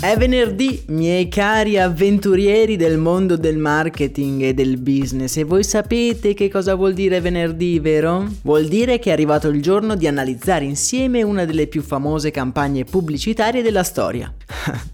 È venerdì, miei cari avventurieri del mondo del marketing e del business e voi sapete che cosa vuol dire venerdì, vero? Vuol dire che è arrivato il giorno di analizzare insieme una delle più famose campagne pubblicitarie della storia.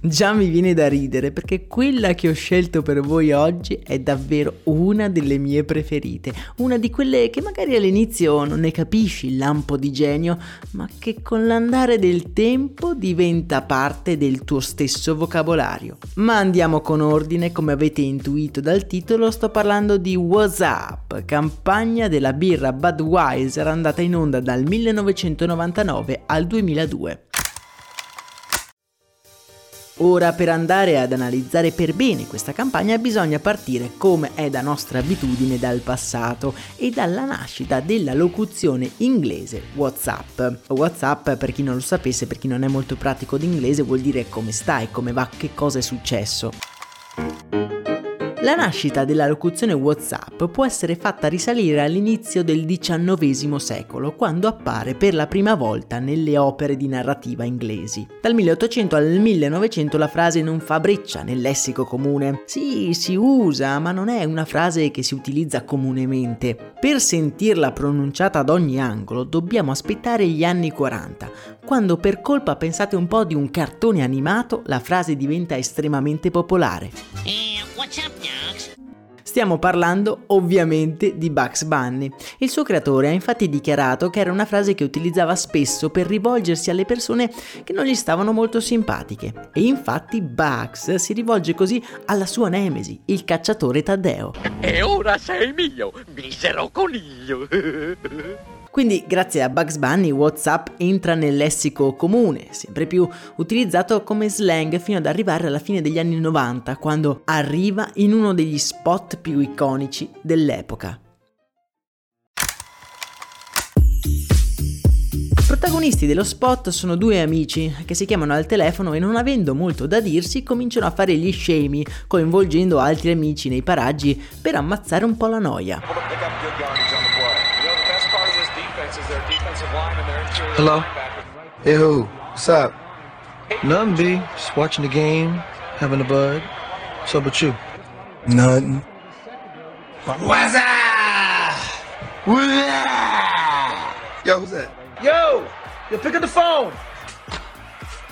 Già mi viene da ridere perché quella che ho scelto per voi oggi è davvero una delle mie preferite, una di quelle che magari all'inizio non ne capisci il lampo di genio, ma che con l'andare del tempo diventa parte del tuo stesso vocabolario. Ma andiamo con ordine, come avete intuito dal titolo, sto parlando di WhatsApp, campagna della birra Budweiser andata in onda dal 1999 al 2002. Ora per andare ad analizzare per bene questa campagna bisogna partire come è da nostra abitudine dal passato e dalla nascita della locuzione inglese WhatsApp. WhatsApp per chi non lo sapesse, per chi non è molto pratico d'inglese vuol dire come stai, come va, che cosa è successo. La nascita della locuzione WhatsApp può essere fatta risalire all'inizio del XIX secolo, quando appare per la prima volta nelle opere di narrativa inglesi. Dal 1800 al 1900 la frase non fa breccia nel lessico comune. Sì, si usa, ma non è una frase che si utilizza comunemente. Per sentirla pronunciata ad ogni angolo dobbiamo aspettare gli anni 40, quando per colpa, pensate un po', di un cartone animato, la frase diventa estremamente popolare. What's up, Stiamo parlando ovviamente di Bugs Bunny. Il suo creatore ha infatti dichiarato che era una frase che utilizzava spesso per rivolgersi alle persone che non gli stavano molto simpatiche. E infatti Bugs si rivolge così alla sua nemesi, il cacciatore Taddeo. E ora sei mio, misero coniglio. Quindi grazie a Bugs Bunny WhatsApp entra nel lessico comune, sempre più utilizzato come slang fino ad arrivare alla fine degli anni 90, quando arriva in uno degli spot più iconici dell'epoca. protagonisti dello spot sono due amici che si chiamano al telefono e non avendo molto da dirsi cominciano a fare gli scemi, coinvolgendo altri amici nei paraggi per ammazzare un po' la noia. Hello? Hey, who? What's up? Nothing, B. Just watching the game, having a bud. What's up with you? Nothing. What's up? What's up? Yo, who's that? Yo! Yo, pick up the phone!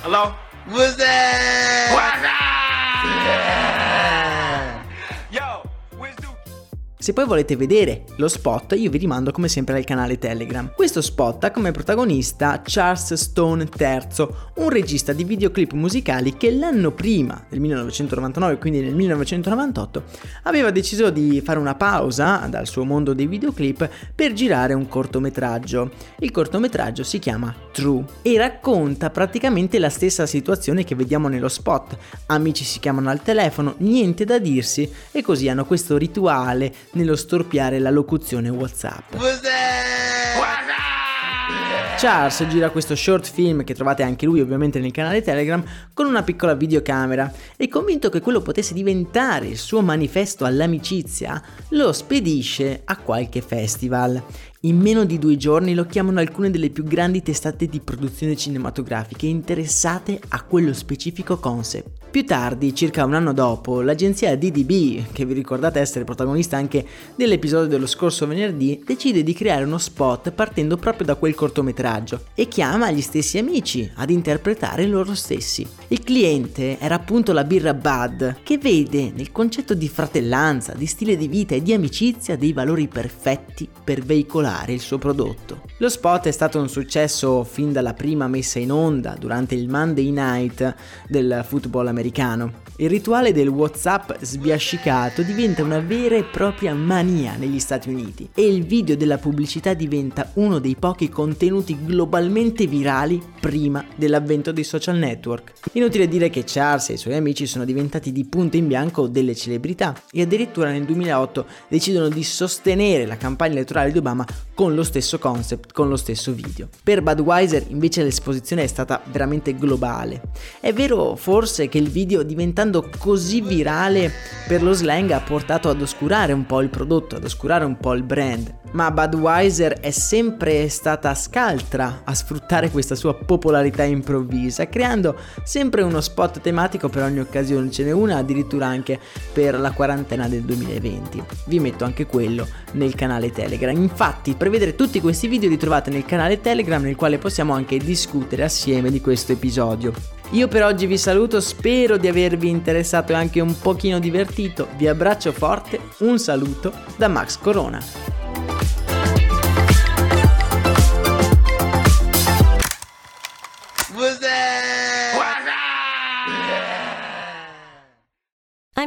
Hello? What's that? What's up? Yeah. Se poi volete vedere lo spot, io vi rimando come sempre al canale Telegram. Questo spot ha come protagonista Charles Stone III, un regista di videoclip musicali che l'anno prima, nel 1999, quindi nel 1998, aveva deciso di fare una pausa dal suo mondo dei videoclip per girare un cortometraggio. Il cortometraggio si chiama True e racconta praticamente la stessa situazione che vediamo nello spot. Amici si chiamano al telefono, niente da dirsi e così hanno questo rituale nello storpiare la locuzione WhatsApp. Charles gira questo short film che trovate anche lui ovviamente nel canale Telegram con una piccola videocamera e convinto che quello potesse diventare il suo manifesto all'amicizia, lo spedisce a qualche festival in meno di due giorni lo chiamano alcune delle più grandi testate di produzione cinematografiche interessate a quello specifico concept. Più tardi, circa un anno dopo, l'agenzia DDB, che vi ricordate essere protagonista anche dell'episodio dello scorso venerdì, decide di creare uno spot partendo proprio da quel cortometraggio e chiama gli stessi amici ad interpretare loro stessi. Il cliente era appunto la birra Bud, che vede nel concetto di fratellanza, di stile di vita e di amicizia dei valori perfetti per veicolare il suo prodotto. Lo spot è stato un successo fin dalla prima messa in onda durante il Monday Night del football americano. Il rituale del WhatsApp sbiascicato diventa una vera e propria mania negli Stati Uniti e il video della pubblicità diventa uno dei pochi contenuti globalmente virali prima dell'avvento dei social network. Inutile dire che Charles e i suoi amici sono diventati di punto in bianco delle celebrità e addirittura nel 2008 decidono di sostenere la campagna elettorale di Obama con lo stesso concept, con lo stesso video. Per Budweiser invece l'esposizione è stata veramente globale. È vero forse che il video diventando così virale per lo slang ha portato ad oscurare un po' il prodotto, ad oscurare un po' il brand, ma Budweiser è sempre stata scaltra a sfruttare questa sua popolarità improvvisa, creando sempre uno spot tematico per ogni occasione, ce n'è una addirittura anche per la quarantena del 2020. Vi metto anche quello nel canale Telegram. Infatti, per vedere tutti questi video li trovate nel canale Telegram nel quale possiamo anche discutere assieme di questo episodio. Io per oggi vi saluto, spero di avervi interessato e anche un pochino divertito. Vi abbraccio forte, un saluto da Max Corona.